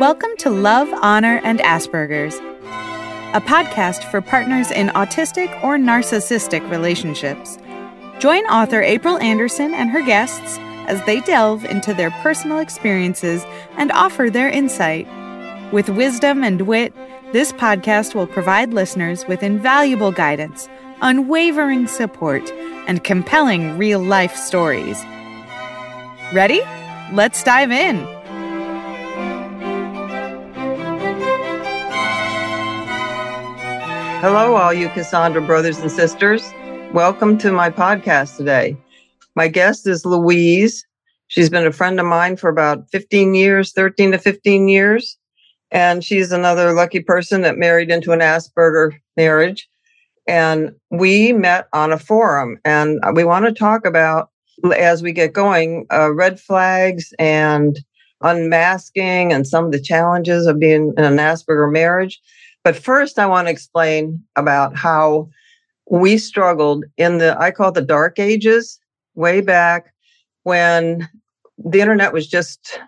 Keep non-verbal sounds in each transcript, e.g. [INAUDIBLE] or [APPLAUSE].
Welcome to Love, Honor, and Asperger's, a podcast for partners in autistic or narcissistic relationships. Join author April Anderson and her guests as they delve into their personal experiences and offer their insight. With wisdom and wit, this podcast will provide listeners with invaluable guidance, unwavering support, and compelling real life stories. Ready? Let's dive in. Hello, all you Cassandra brothers and sisters. Welcome to my podcast today. My guest is Louise. She's been a friend of mine for about 15 years, 13 to 15 years. And she's another lucky person that married into an Asperger marriage. And we met on a forum. And we want to talk about, as we get going, uh, red flags and unmasking and some of the challenges of being in an Asperger marriage. But first, I want to explain about how we struggled in the, I call it the dark ages, way back when the internet was just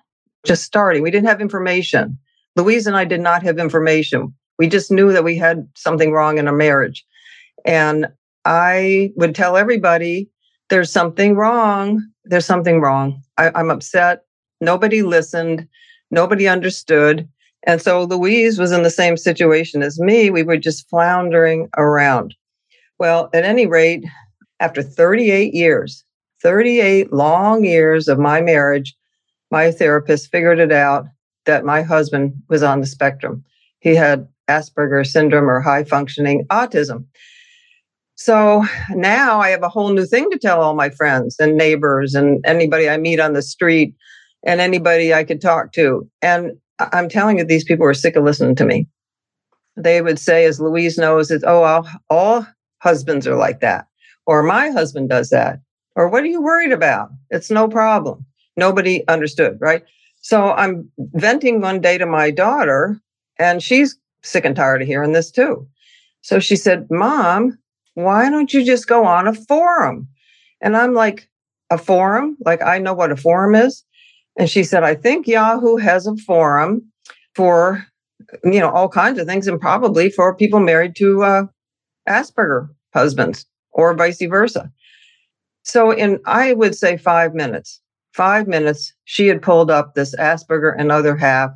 just starting. We didn't have information. Louise and I did not have information. We just knew that we had something wrong in our marriage. And I would tell everybody, there's something wrong. There's something wrong. I, I'm upset. Nobody listened. Nobody understood. And so Louise was in the same situation as me. We were just floundering around. Well, at any rate, after 38 years, 38 long years of my marriage, my therapist figured it out that my husband was on the spectrum. He had Asperger's syndrome or high functioning autism. So now I have a whole new thing to tell all my friends and neighbors and anybody I meet on the street and anybody I could talk to. And I'm telling you, these people are sick of listening to me. They would say, as Louise knows, is oh, all, all husbands are like that, or my husband does that, or what are you worried about? It's no problem. Nobody understood, right? So I'm venting one day to my daughter, and she's sick and tired of hearing this too. So she said, Mom, why don't you just go on a forum? And I'm like, A forum? Like, I know what a forum is. And she said, I think Yahoo has a forum for, you know, all kinds of things and probably for people married to uh, Asperger husbands or vice versa. So in, I would say five minutes, five minutes, she had pulled up this Asperger and other half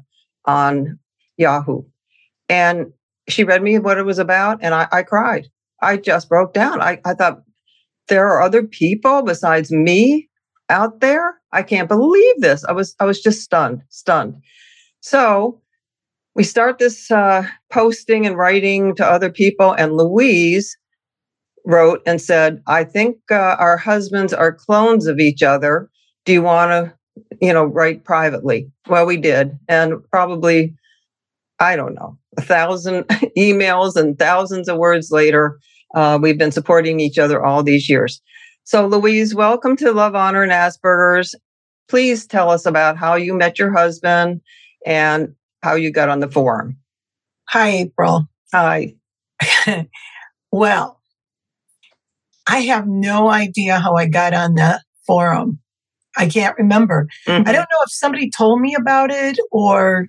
on Yahoo. And she read me what it was about and I, I cried. I just broke down. I, I thought, there are other people besides me out there. I can't believe this. I was I was just stunned, stunned. So we start this uh, posting and writing to other people, and Louise wrote and said, "I think uh, our husbands are clones of each other. Do you want to, you know, write privately?" Well, we did, and probably, I don't know, a thousand [LAUGHS] emails and thousands of words later, uh, we've been supporting each other all these years. So, Louise, welcome to Love, Honor, and Asperger's. Please tell us about how you met your husband and how you got on the forum. Hi, April. Hi. [LAUGHS] well, I have no idea how I got on that forum. I can't remember. Mm-hmm. I don't know if somebody told me about it or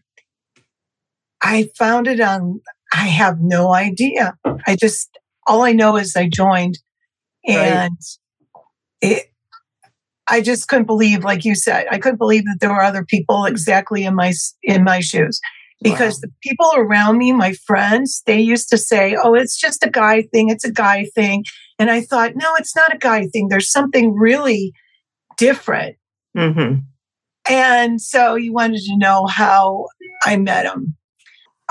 I found it on, I have no idea. I just, all I know is I joined and right it, I just couldn't believe, like you said, I couldn't believe that there were other people exactly in my in my shoes. Because wow. the people around me, my friends, they used to say, "Oh, it's just a guy thing. It's a guy thing," and I thought, "No, it's not a guy thing. There's something really different." Mm-hmm. And so you wanted to know how I met him.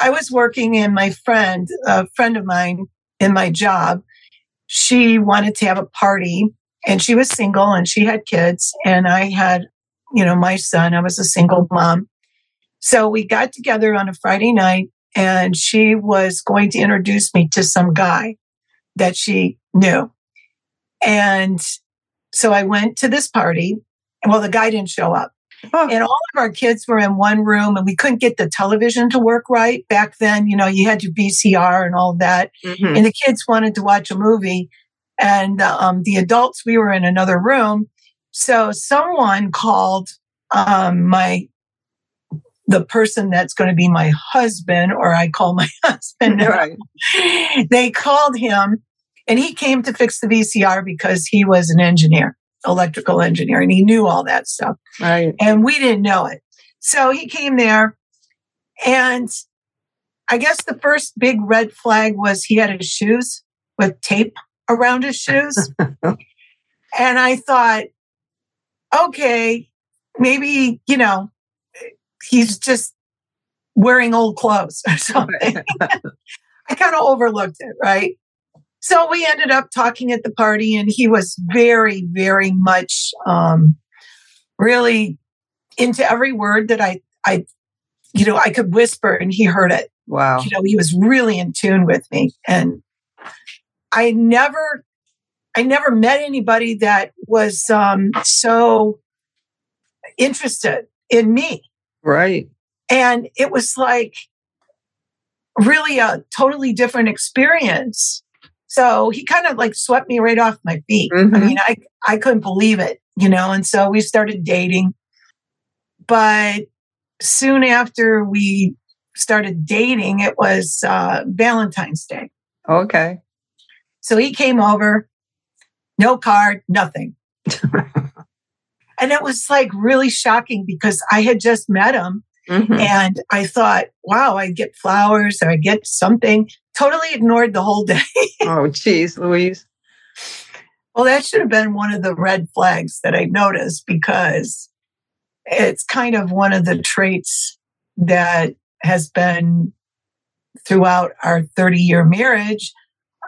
I was working, and my friend, a friend of mine, in my job, she wanted to have a party and she was single and she had kids and i had you know my son. I was a single mom. So we got together on a friday night and she was going to introduce me to some guy that she knew. And so i went to this party. Well the guy didn't show up. Oh. and all of our kids were in one room and we couldn't get the television to work right back then. You know you had your vcr and all that. Mm-hmm. and the kids wanted to watch a movie and um, the adults we were in another room so someone called um, my the person that's going to be my husband, or I call my [LAUGHS] husband. Right. They called him and he came to fix the VCR because he was an engineer, electrical engineer, and he knew all that stuff. Right. And we didn't know it. So he came there and I guess the first big red flag was he had his shoes with tape around his shoes. [LAUGHS] and I thought, okay, maybe, you know, he's just wearing old clothes or [LAUGHS] something. I kind of overlooked it, right? So we ended up talking at the party, and he was very, very much um, really into every word that I, I, you know, I could whisper, and he heard it. Wow. You know, he was really in tune with me, and I never, I never met anybody that was um, so interested in me. Right. And it was like really a totally different experience. So he kind of like swept me right off my feet. Mm-hmm. I mean, I, I couldn't believe it, you know, and so we started dating. But soon after we started dating, it was uh, Valentine's Day. Okay. So he came over, no card, nothing. [LAUGHS] and it was like really shocking because I had just met him mm-hmm. and I thought, wow, I get flowers or I get something. Totally ignored the whole day. [LAUGHS] oh, geez, Louise. Well, that should have been one of the red flags that I noticed because it's kind of one of the traits that has been throughout our 30 year marriage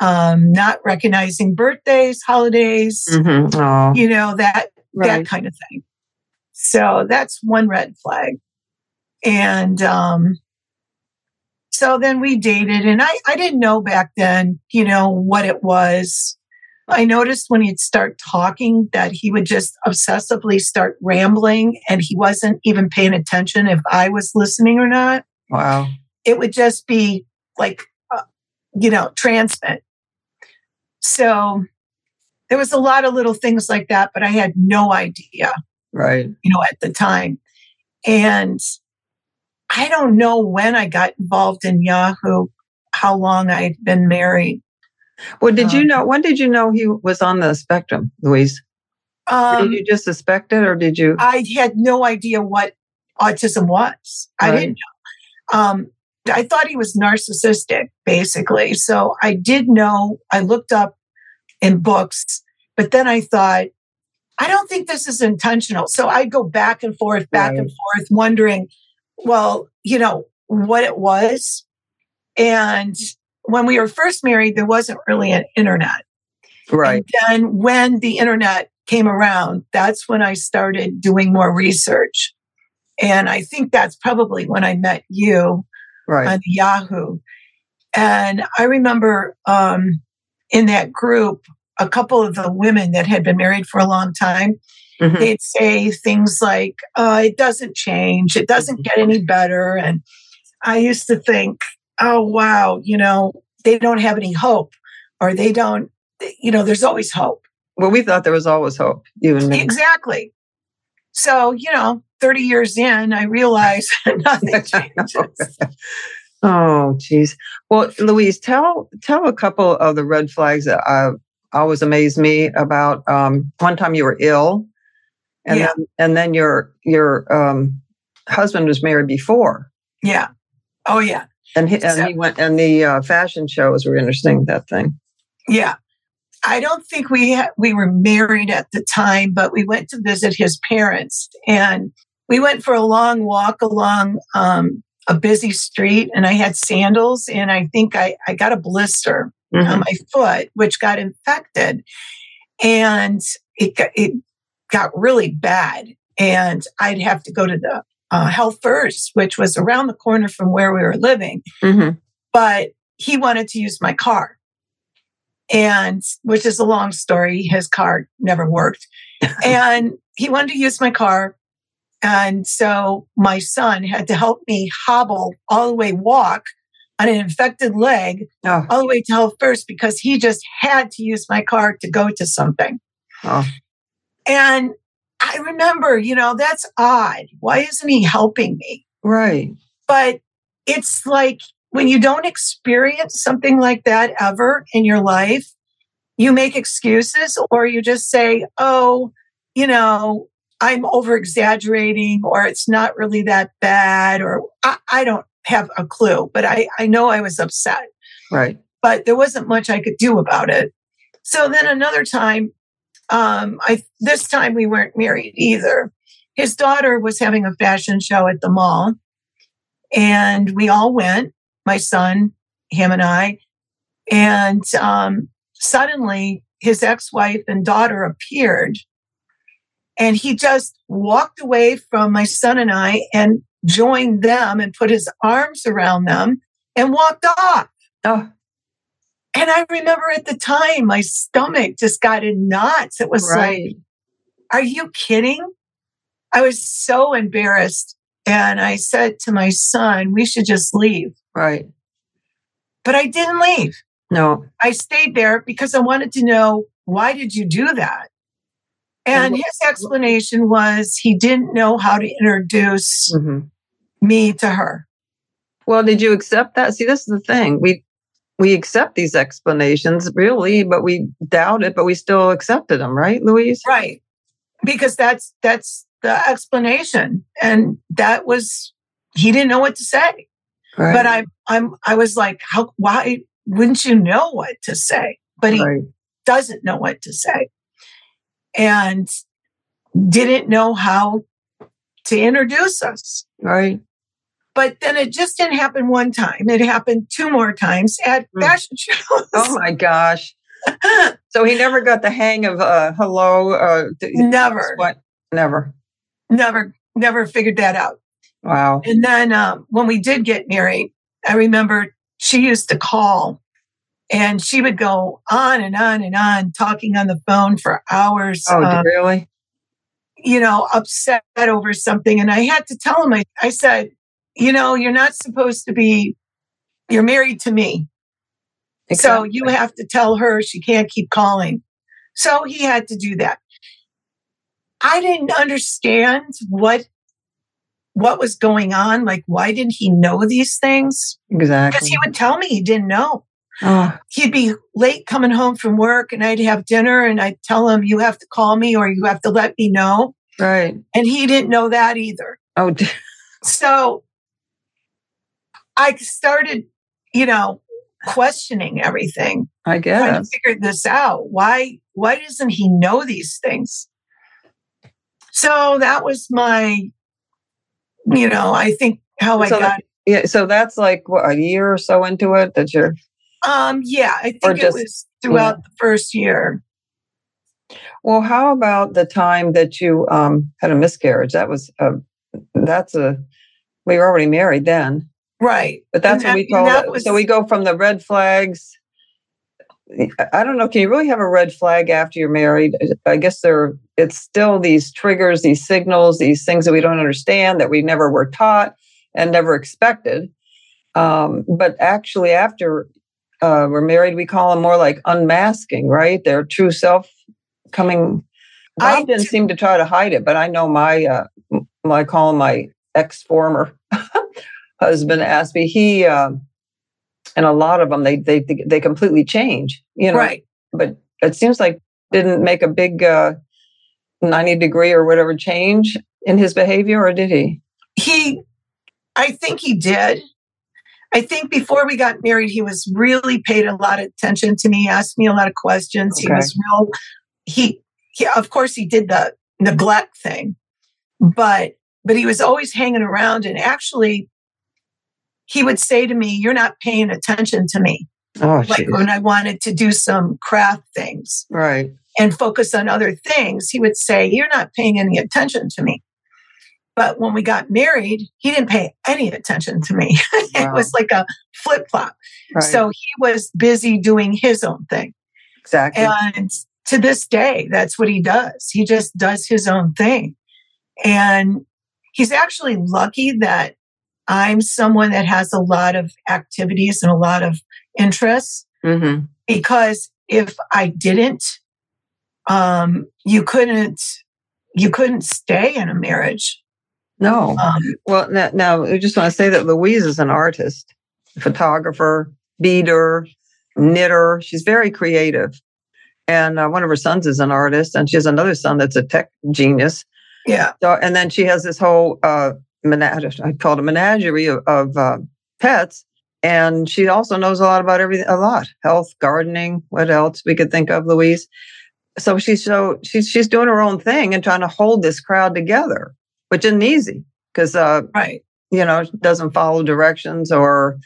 um, not recognizing birthdays, holidays, mm-hmm. you know, that right. that kind of thing. So that's one red flag. And um, so then we dated, and I, I didn't know back then, you know, what it was. I noticed when he'd start talking that he would just obsessively start rambling and he wasn't even paying attention if I was listening or not. Wow. It would just be like, uh, you know, transmit. So there was a lot of little things like that, but I had no idea. Right. You know, at the time. And I don't know when I got involved in Yahoo, how long I'd been married. Well, did you um, know, when did you know he was on the spectrum, Louise? Um, did you just suspect it or did you? I had no idea what autism was. Right. I didn't know. Um, I thought he was narcissistic, basically. So I did know, I looked up in books, but then I thought, I don't think this is intentional. So I go back and forth, back right. and forth, wondering, well, you know, what it was. And when we were first married, there wasn't really an internet. Right. And then when the internet came around, that's when I started doing more research. And I think that's probably when I met you right. on Yahoo. And I remember um, in that group, a couple of the women that had been married for a long time, mm-hmm. they'd say things like, uh, it doesn't change, it doesn't get any better. And I used to think, oh, wow, you know, they don't have any hope or they don't, you know, there's always hope. Well, we thought there was always hope, even Exactly. So, you know, 30 years in, I realize [LAUGHS] nothing [LAUGHS] changes. oh, geez. Well, Louise, tell tell a couple of the red flags that I always amazed me about. Um, one time you were ill, and yeah. then, and then your your um, husband was married before. Yeah. Oh, yeah. And he, and so, he went, and the uh, fashion shows were interesting. That thing. Yeah. I don't think we ha- we were married at the time, but we went to visit his parents, and we went for a long walk along um, a busy street. And I had sandals, and I think I, I got a blister mm-hmm. on my foot, which got infected, and it got, it got really bad. And I'd have to go to the uh, Health First, which was around the corner from where we were living. Mm-hmm. But he wanted to use my car and which is a long story. His car never worked. [LAUGHS] and he wanted to use my car. And so my son had to help me hobble all the way walk on an infected leg oh. all the way to health first because he just had to use my car to go to something. Oh. And I remember, you know, that's odd. Why isn't he helping me? Right. But it's like when you don't experience something like that ever in your life, you make excuses or you just say, oh, you know, I'm over exaggerating or it's not really that bad or I, I, don't have a clue, but I, I know I was upset. Right. But there wasn't much I could do about it. So then another time, um, I this time we weren't married either. His daughter was having a fashion show at the mall, and we all went. My son, him, and I. And um, suddenly, his ex-wife and daughter appeared, and he just walked away from my son and I and joined them and put his arms around them and walked off. Oh. And I remember at the time, my stomach just got in knots. It was right. like, are you kidding? I was so embarrassed. And I said to my son, we should just leave. Right. But I didn't leave. No. I stayed there because I wanted to know why did you do that? And his explanation was he didn't know how to introduce mm-hmm. me to her. Well, did you accept that? See, this is the thing. We we accept these explanations really, but we doubt it, but we still accepted them, right, Louise? Right. Because that's that's the explanation. And that was he didn't know what to say. Right. But I'm I'm I was like, how why wouldn't you know what to say? But he right. doesn't know what to say. And didn't know how to introduce us. Right. But then it just didn't happen one time. It happened two more times at mm. fashion shows. Oh my gosh. [LAUGHS] so he never got the hang of uh, hello. Uh, never. What? Never. Never, never figured that out. Wow. And then um, when we did get married, I remember she used to call and she would go on and on and on talking on the phone for hours. Oh, um, really? You know, upset over something. And I had to tell him, I, I said, you know, you're not supposed to be, you're married to me. Exactly. So you have to tell her she can't keep calling. So he had to do that. I didn't understand what what was going on. Like, why didn't he know these things? Exactly. Because he would tell me he didn't know. Oh. He'd be late coming home from work and I'd have dinner and I'd tell him, you have to call me or you have to let me know. Right. And he didn't know that either. Oh, [LAUGHS] so I started, you know, questioning everything. I guess. Trying to figure this out. Why why doesn't he know these things? So that was my, you know, I think how so I got. yeah. So that's like what, a year or so into it that you're. Um. Yeah, I think just, it was throughout yeah. the first year. Well, how about the time that you um, had a miscarriage? That was a. That's a. We were already married then. Right. But that's and what that, we call it. Was, so we go from the red flags. I don't know. Can you really have a red flag after you're married? I guess there, it's still these triggers, these signals, these things that we don't understand that we never were taught and never expected. Um, but actually, after uh, we're married, we call them more like unmasking, right? Their true self coming. I didn't seem to try to hide it, but I know my, uh, I call him my ex former [LAUGHS] husband asked me, he, uh, and a lot of them, they, they, they completely change, you know, right. but it seems like didn't make a big, uh, 90 degree or whatever change in his behavior or did he? He, I think he did. I think before we got married, he was really paid a lot of attention to me, asked me a lot of questions. Okay. He was real, he, he, of course, he did the neglect thing, but, but he was always hanging around and actually he would say to me, You're not paying attention to me. Oh, like geez. when I wanted to do some craft things. Right. And focus on other things, he would say, You're not paying any attention to me. But when we got married, he didn't pay any attention to me. Wow. [LAUGHS] it was like a flip flop. Right. So he was busy doing his own thing. Exactly. And to this day, that's what he does. He just does his own thing. And he's actually lucky that I'm someone that has a lot of activities and a lot of interests mm-hmm. because if I didn't, um, you couldn't you couldn't stay in a marriage. No. Um, Well, now, now I just want to say that Louise is an artist, photographer, beater, knitter. She's very creative. And uh, one of her sons is an artist, and she has another son that's a tech genius. yeah. So, and then she has this whole uh, menage, I call it a menagerie of, of uh, pets. And she also knows a lot about everything, a lot health, gardening. What else we could think of, Louise? So she's so she's she's doing her own thing and trying to hold this crowd together, which isn't easy because uh, Right. you know doesn't follow directions or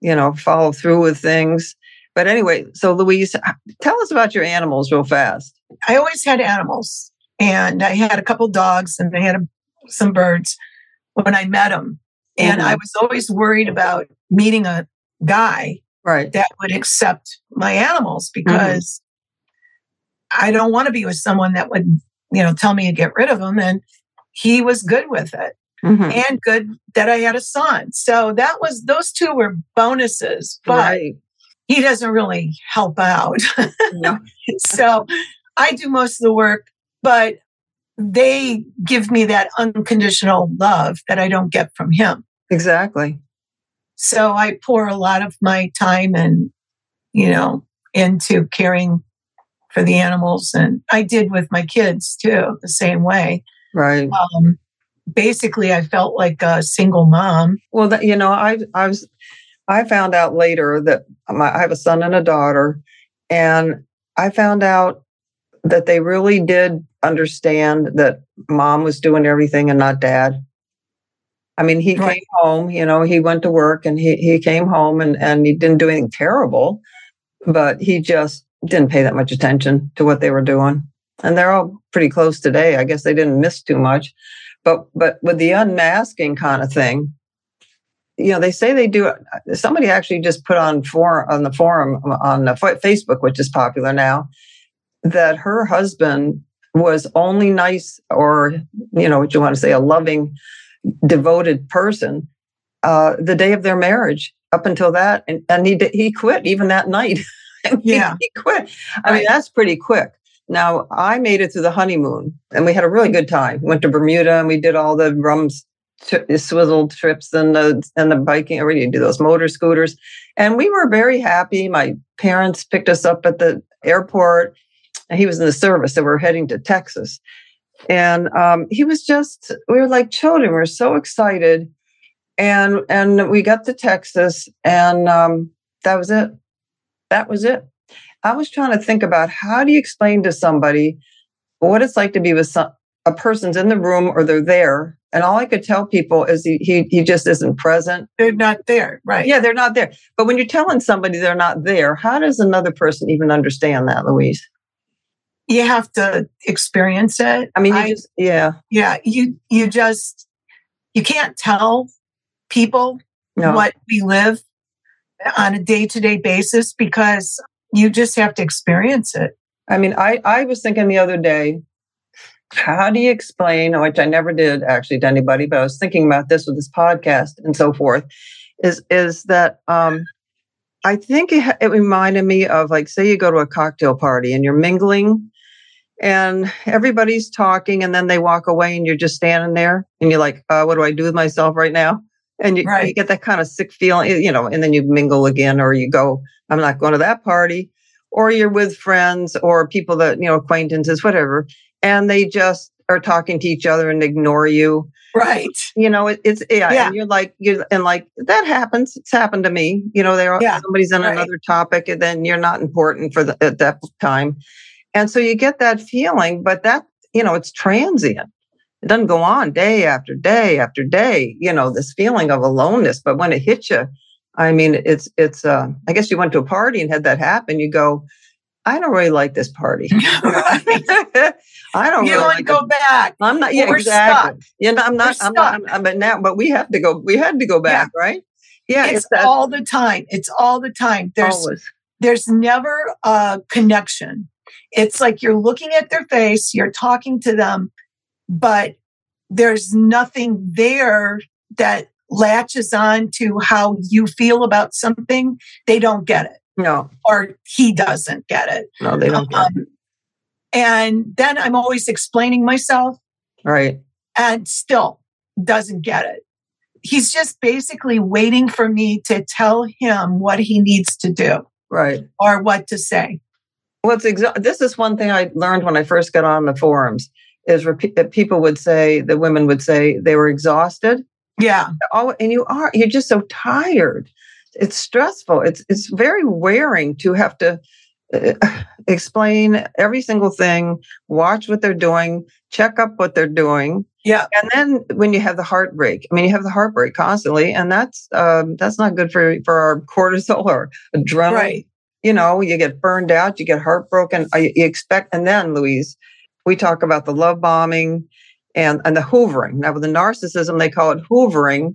you know follow through with things. But anyway, so Louise, tell us about your animals real fast. I always had animals, and I had a couple dogs, and I had a, some birds when I met them. And I Mhm. was always worried about meeting a guy Right. that would accept my animals because I don't want to be with someone that would, you know, tell me to get rid of him. And he was good with it Mhm. and good that I had a son. So that was, those two were bonuses, but Right. he doesn't really help out. No. [LAUGHS] so I do most of the work, but they give me that unconditional love that I don't get from him. Exactly. So I pour a lot of my time and, you know, into caring for the animals. And I did with my kids too, the same way. Right. Um, basically, I felt like a single mom. Well, that, you know, I I was I found out later that my, I have a son and a daughter, and I found out that they really did understand that mom was doing everything and not dad. I mean, he Right. came home, you know, he went to work and he he came home and and he didn't do anything terrible, but he just didn't pay that much attention to what they were doing. And they're all pretty close today. I guess they didn't miss too much. But but with the unmasking kind of thing, you know, they say they do. Somebody actually just put on for on the forum on the fa- Facebook, which is popular now, that her husband was only nice or you know what you want to say a loving, devoted person uh, the day of their marriage. Up until that, and, and he he quit even that night. [LAUGHS] [LAUGHS] Yeah. he, quit. I mean, that's pretty quick. Now I made it through the honeymoon, and we had a really good time. Went to Bermuda, and we did all the rums t- swizzle trips and the and the biking. Or you do those motor scooters. And we were very happy. My parents picked us up at the airport. And he was in the service so we are heading to texas. And um, he was just we were like children. We were so excited. And and we got to texas and um, that was it that was it i was trying to think about how do you explain to somebody what it's like to be with some, a person's in the room or they're there and all i could tell people is he, he he just isn't present They're not there. Right. yeah they're not there but when you're telling somebody they're not there how does another person even understand that louise You have to experience it. i mean you I- just yeah yeah, you, you just, you can't tell people no what we live on a day to day basis because you just have to experience it. i mean i i was thinking the other day how do you explain which i never did actually to anybody but i was thinking about this with this podcast and so forth is is that um i think it, it reminded me of like say you go to a cocktail party and you're mingling and everybody's talking and then they walk away and you're just standing there and you're like uh, what do i do with myself right now and you, you get that kind of sick feeling you know and then you mingle again or you go i'm not going to that party or you're with friends or people that you know acquaintances whatever and they just are talking to each other and ignore you. Right. you know it, it's yeah, Yeah. and you're like you and like that happens. It's happened to me. You know they're Yeah, somebody's on right. another topic and then you're not important for the, at that time. And so you get that feeling but that you know it's transient it doesn't go on day after day after day you know this feeling of aloneness but when it hits you i mean it's it's uh i guess you went to a party and had that happen you go i don't really like this party [LAUGHS] [LAUGHS] i don't You really want like to go back. I'm not. Yeah, We're exactly. Yeah, no, I'm not. I'm not. I'm, but now, but we have to go. We had to go back, right? Yeah, it's that all the time. It's all the time. There's always. there's never a connection. It's like you're looking at their face, you're talking to them, but there's nothing there that latches on to how you feel about something. They don't get it, No, or he doesn't get it. no, they don't. Um, and then I'm always explaining myself, Right. and still doesn't get it. He's just basically waiting for me to tell him what he needs to do Right. or what to say. Well, it's exa- this is one thing I learned when I first got on the forums is that people would say, the women would say they were exhausted. Yeah. Oh, and you are, you're just so tired. It's stressful. It's, it's very wearing to have to uh, [SIGHS] explain every single thing, watch what they're doing, check up what they're doing. Yeah. And then when you have the heartbreak, I mean, you have the heartbreak constantly, and that's um, that's not good for for our [LAUGHS] cortisol or adrenaline. Right. You know, you get burned out, you get heartbroken. you expect, and then Louise, we talk about the love bombing and and the hoovering. Now with the narcissism, they call it hoovering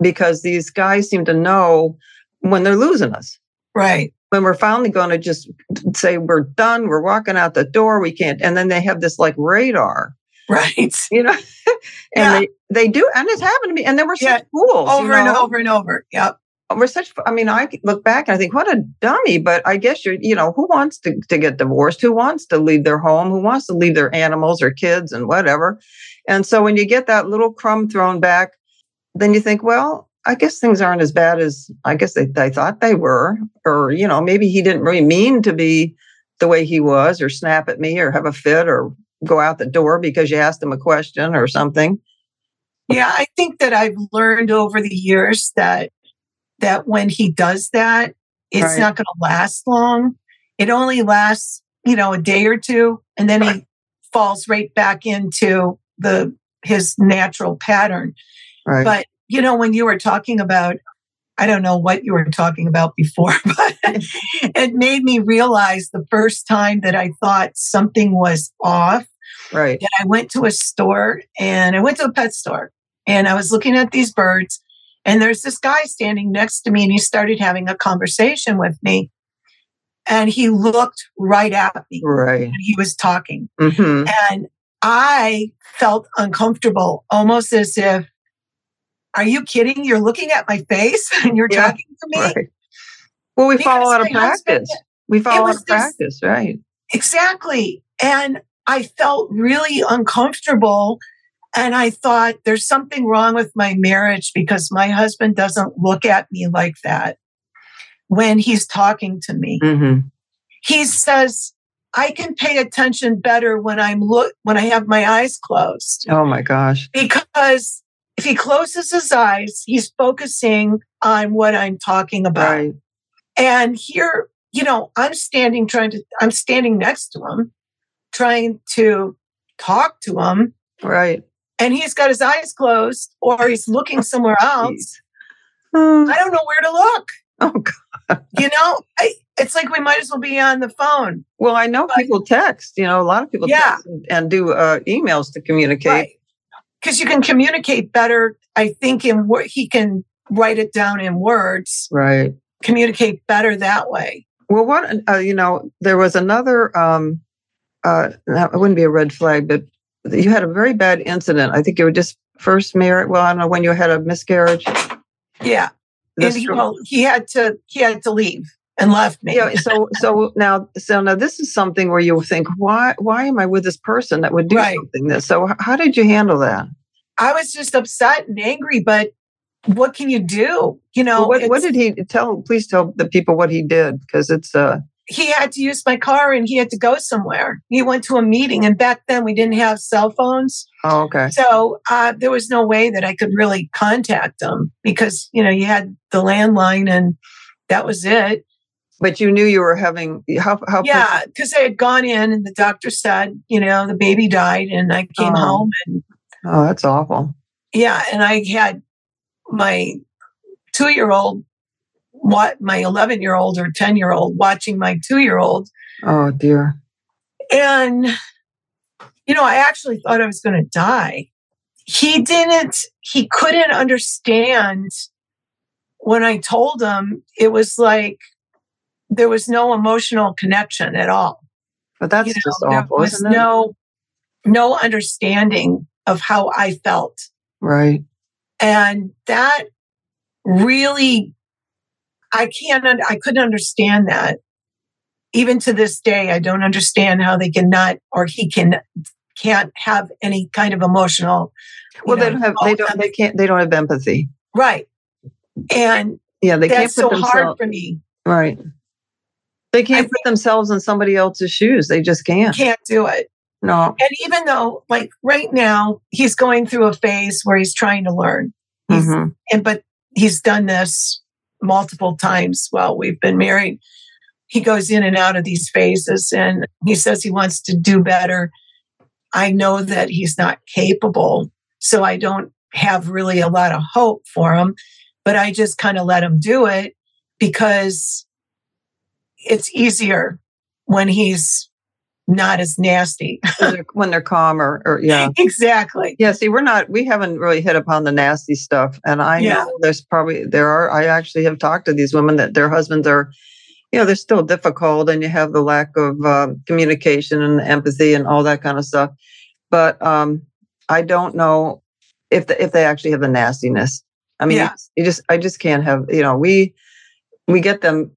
because these guys seem to know when they're losing us Right. when we're finally going to just say we're done, we're walking out the door, we can't, and then they have this like radar, Right. you know, [LAUGHS] and Yeah. they they do, and it's happened to me, and then we're such fools, Over you and over and over. Yep. We're such. I mean, I look back and I think, what a dummy. But I guess you're, you know, who wants to to get divorced? Who wants to leave their home? Who wants to leave their animals or kids and whatever? And so when you get that little crumb thrown back, then you think, well, I guess things aren't as bad as I guess they, they thought they were. Or, you know, maybe he didn't really mean to be the way he was or snap at me or have a fit or go out the door because you asked him a question or something. Yeah, I think that I've learned over the years that that when he does that, it's Right. not going to last long. It only lasts, you know, a day or two, and then Right. he falls right back into the his natural pattern. Right. But you know, when you were talking about, I don't know what you were talking about before, [LAUGHS] but [LAUGHS] it made me realize the first time that I thought something was off right. that I went to a store and I went to a pet store and I was looking at these birds and there's this guy standing next to me and he started having a conversation with me and he looked right at me Right. and he was talking hmm and I felt uncomfortable almost as if are you kidding you're looking at my face [LAUGHS] and you're Yeah, talking to me Right. Well, we Because fall out of my husband- practice. We fall out of this- practice, right? Exactly. And I felt really uncomfortable. And I thought there's something wrong with my marriage because my husband doesn't look at me like that when he's talking to me. hmm He says, I can pay attention better when I'm look when I have my eyes closed Oh my gosh. because if he closes his eyes, he's focusing on what I'm talking about. Right. And here, you know, I'm standing trying to, I'm standing next to him, trying to talk to him. Right. And he's got his eyes closed or he's looking somewhere else. Oh, I don't know where to look. oh, God. You know, I, it's like we might as well be on the phone. Well, I know people text. You know, a lot of people Yeah. text and, and do uh, emails to communicate. Right. Because you can communicate better, I think, in what he can write it down in words, Right. communicate better that way. Well, what uh, you know, there was another. Um, uh, it wouldn't be a red flag, but you had a very bad incident. I think you were just first married. Well, I don't know when you had a miscarriage. Yeah. And he, well, he had to, he had to leave and left me. yeah. So, [LAUGHS] so now, so now, this is something where you think, why, why am I with this person that would do Right. something this? So, how did you handle that? I was just upset and angry, but what can you do? You know, Well, what, what did he tell? Please tell the people what he did because it's uh he had to use my car and he had to go somewhere. He went to a meeting, and back then we didn't have cell phones, oh okay so uh, there was no way that I could really contact him because you know you had the landline and that was it. but you knew you were having how how Yeah, because I had gone in and the doctor said, you know, the baby died, and I came Oh. home and oh that's awful yeah, and I had my two year old, what my 11 year old or 10 year old watching my two year old. oh dear And, you know, I actually thought I was going to die. He didn't, he couldn't understand when I told him it was like there was no emotional connection at all. but that's You know, just there was isn't it no, no understanding of how I felt. right And that really, I can't, I couldn't understand that. Even to this day, I don't understand how they cannot or he can can't have any kind of emotional. Well, you they don't have. They don't. They can't. They don't have empathy. Right. And Yeah, they that's can't put so hard themselves. for me. Right. They can't I put themselves in somebody else's shoes. They just can't. Can't do it. No. And even though, like right now, he's going through a phase where he's trying to learn. He's, Mhm. and but he's done this multiple times while we've been married. He goes in and out of these phases and he says he wants to do better. I know that he's not capable, so I don't have really a lot of hope for him, but I just kind of let him do it because it's easier when he's not as nasty. [LAUGHS] When they're, when they're calm or, or yeah. exactly. Yeah, see, we're not, we haven't really hit upon the nasty stuff. And I Yeah. know there's probably, there are, I actually have talked to these women that their husbands are, you know, they're still difficult and you have the lack of um, communication and empathy and all that kind of stuff. But um, I don't know if the, if they actually have the nastiness. I mean, Yeah. you just, I just can't have, you know, we, we get them,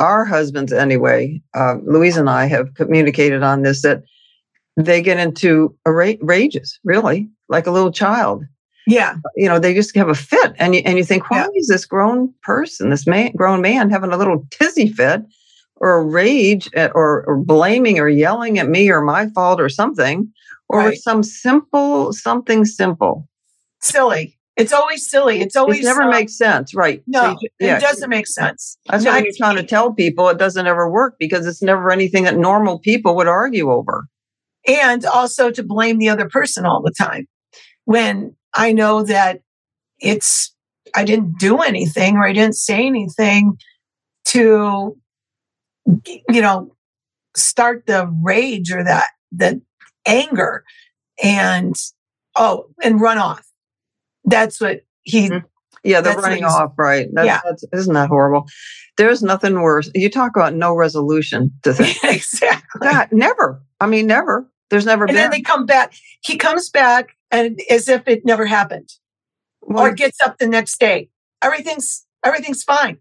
our husbands anyway, uh, Louise and I have communicated on this that they get into a ra- rages, really, like a little child. Yeah. You know, they just have a fit, and you and you think, why Yeah. is this grown person, this man, grown man, having a little tizzy fit, or a rage, at, or, or blaming or yelling at me or my fault or something, or Right. some simple something simple. Silly. It's always silly. It's always It never uh, makes sense, right? So No, you ju- yeah, it doesn't make sense. That's why when you're trying to tell people it doesn't ever work because it's never anything that normal people would argue over. and also to blame the other person all the time when I know that it's I didn't do anything or I didn't say anything to you know start the rage or that the anger and oh and run off. That's what he Mhm. Yeah, they're running off, right? That's, Yeah. that's isn't that horrible? There's nothing worse. You talk about no resolution to [LAUGHS] things. exactly. God, never. I mean, never. There's never and been. then they come back. He comes back and as if it never happened. Well, or gets up the next day. Everything's everything's fine.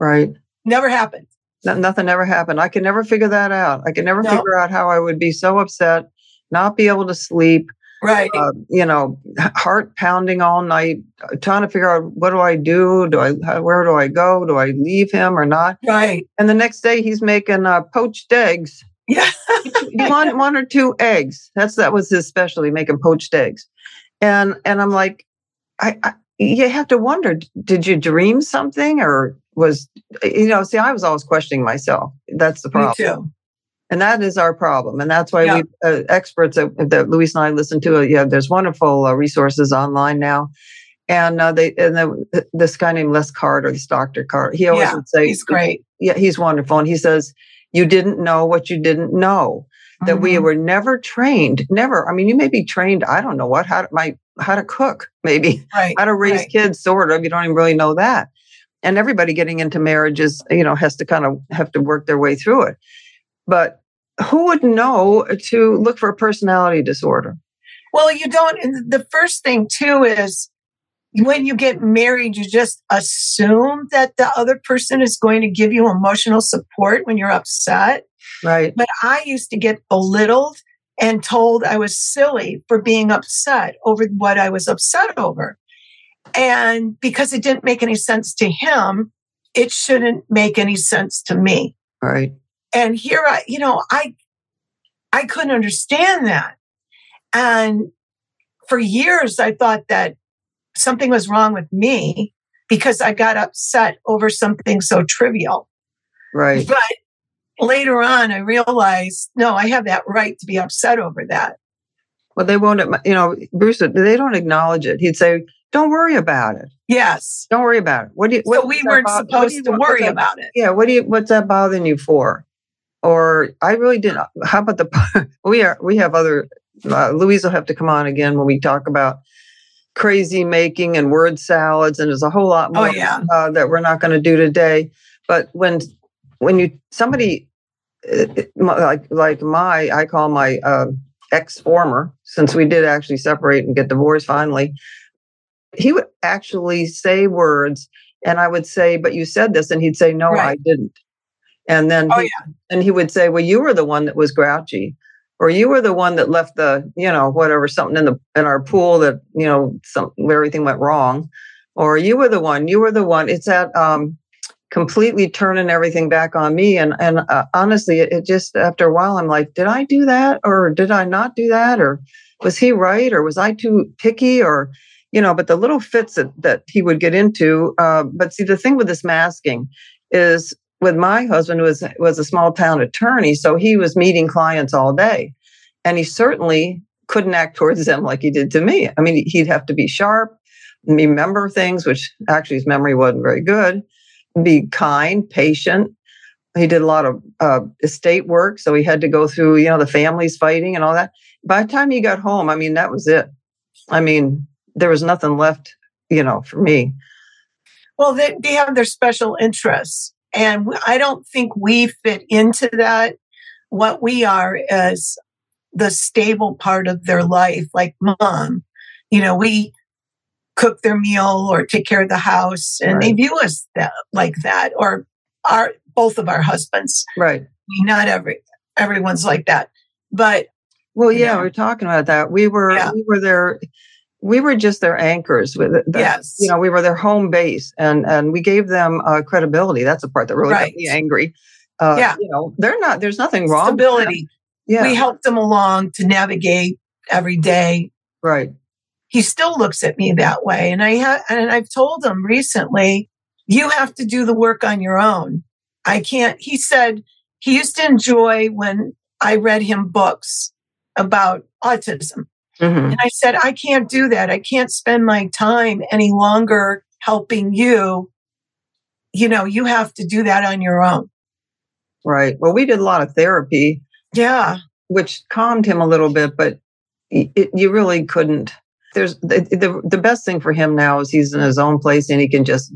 right. Never happened. No- nothing ever happened. I can never figure that out. I can never No. figure out how I would be so upset, not be able to sleep, Right. uh, you know, heart pounding all night, uh, trying to figure out what do I do? Do I where do I go? Do I leave him or not? right. And the next day he's making uh, poached eggs. Yeah. you want one or two eggs. That's that was his specialty, making poached eggs. And and I'm like, I, I you have to wonder, did you dream something or was you know, see, I was always questioning myself. That's the problem. And that is our problem. And that's why Yeah. we uh, experts that, that Louise and I listen to, uh, yeah, there's wonderful uh, resources online now. And uh, they and the, this guy named Les Carter, this Dr. Carter, he always Yeah, would say, He's great. yeah, he's wonderful. And he says, you didn't know what you didn't know that we Mhm. were never trained never i mean you may be trained i don't know what how to my how to cook [LAUGHS] maybe right. how to raise right. kids sort of you don't even really know that and everybody getting into marriages you know has to kind of have to work their way through it but who would know to look for a personality disorder Well, you don't. The first thing too is when you get married, you just assume that the other person is going to give you emotional support when you're upset. right But I used to get belittled and told I was silly for being upset over what I was upset over. And because it didn't make any sense to him, it shouldn't make any sense to me. right And here I, you know, I I couldn't understand that. And for years I thought that something was wrong with me because I got upset over something so trivial. right But later on, I realized, no, I have that right to be upset over that. well they won't you know bruce they don't acknowledge it he'd say don't worry about it Yes. don't worry about it what do you So what- we weren't bo- what do supposed you to worry about it. yeah what do you what's that bothering you for or i really didn't how about the [LAUGHS] we are we have other uh, louise will have to come on again when we talk about crazy making and word salads and there's a whole lot Oh, more yeah. uh, that we're not going to do today. But when when you somebody uh, like like my i call my uh, ex former since we did actually separate and get divorced finally he would actually say words and i would say but you said this and he'd say no i didn't and then Oh, he, and he would say well you were the one that was grouchy or you were the one that left the, you know, whatever, something in the, in our pool that, you know, some, where everything went wrong, or you were the one, you were the one. It's that, um, completely turning everything back on me. And, and uh, honestly, it, it just, after a while, I'm like, did I do that? Or did I not do that? Or was he right? Or was I too picky? Or, you know, but the little fits that, that he would get into. Uh, but see, the thing with this masking is with my husband was was a small town attorney, so he was meeting clients all day, and he certainly couldn't act towards them like he did to me. I mean, he'd have to be sharp, remember things, which actually his memory wasn't very good, be kind, patient. He did a lot of uh, estate work, so he had to go through, you know, the families fighting and all that. By the time he got home, I mean, that was it. I mean, there was nothing left, you know, for me. Well, they, they have their special interests. And I don't think we fit into that. What we are is the stable part of their life, like mom. You know, we cook their meal or take care of the house, and right. they view us that, like that, or our both of our husbands. Right. Not every everyone's like that, but well, yeah, know, we're talking about that. We were yeah. we were their we were just their anchors with the, yes. you know we were their home base and and we gave them uh, credibility. That's the part that really right. got me angry. Uh, yeah. you know they're not there's nothing wrong stability. Yeah. We helped them along to navigate every day. Right. He still looks at me that way and i have and i've told him recently you have to do the work on your own. I can't he said he used to enjoy when i read him books about autism Mm-hmm. And I said, I can't do that. I can't spend my time any longer helping you. You know, you have to do that on your own. Right. Well, we did a lot of therapy. Yeah. Which calmed him a little bit, but it, you really couldn't. There's the, the, the best thing for him now is he's in his own place and he can just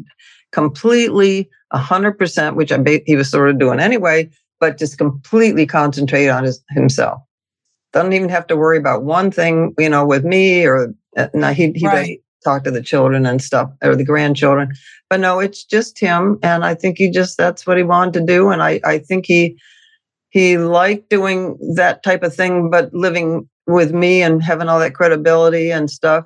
completely, a hundred percent, which I bet he was sort of doing anyway, but just completely concentrate on his, himself doesn't even have to worry about one thing, you know, with me or uh, no, he, he right. does talk to the children and stuff or the grandchildren. But no, it's just him. And I think he just, that's what he wanted to do. And I, I think he, he liked doing that type of thing, but living with me and having all that credibility and stuff.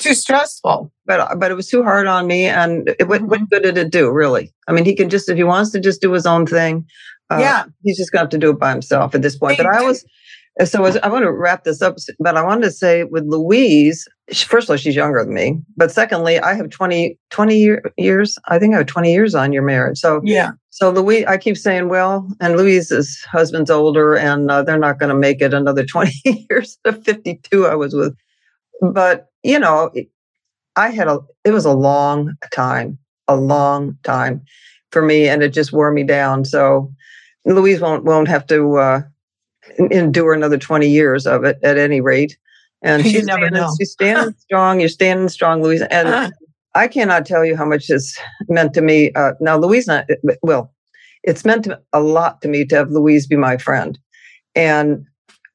Too stressful. But, but it was too hard on me. And it, what, what mm-hmm. good did it do, really? I mean, he can just, if he wants to just do his own thing, uh, yeah, he's just going to have to do it by himself at this point. But I was, so I want to wrap this up, but I wanted to say with Louise, first of all, she's younger than me. But secondly, I have 20, 20 year, years. I think I have 20 years on your marriage. So yeah. So Louise, I keep saying, well, and Louise's husband's older and uh, they're not going to make it another [LAUGHS] 20 years. The 52 I was with. But, you know, I had a, it was a long time, a long time for me and it just wore me down. So Louise won't, won't have to, uh, endure another 20 years of it at any rate. And she's, never standing, know. she's standing [LAUGHS] strong. You're standing strong, Louise. And uh I cannot tell you how much this meant to me. Uh, now, Louise, not, well, it's meant to, a lot to me to have Louise be my friend. And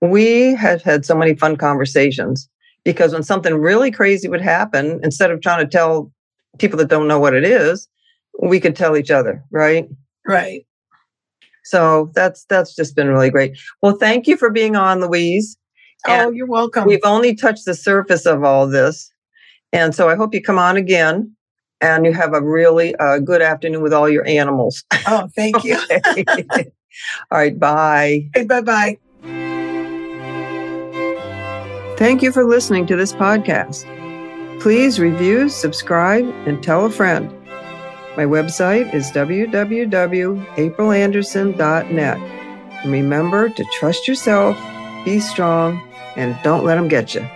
we have had so many fun conversations because when something really crazy would happen, instead of trying to tell people that don't know what it is, we could tell each other, right? Right. So that's that's just been really great. Well, thank you for being on, Louise. And oh, you're welcome. We've only touched the surface of all this. And so I hope you come on again and you have a really uh, good afternoon with all your animals. Oh, thank [LAUGHS] you. all right, bye. Hey, bye bye. Thank you for listening to this podcast. Please review, subscribe, and tell a friend. My website is www.aprilanderson.net. And remember to trust yourself, be strong, and don't let them get you.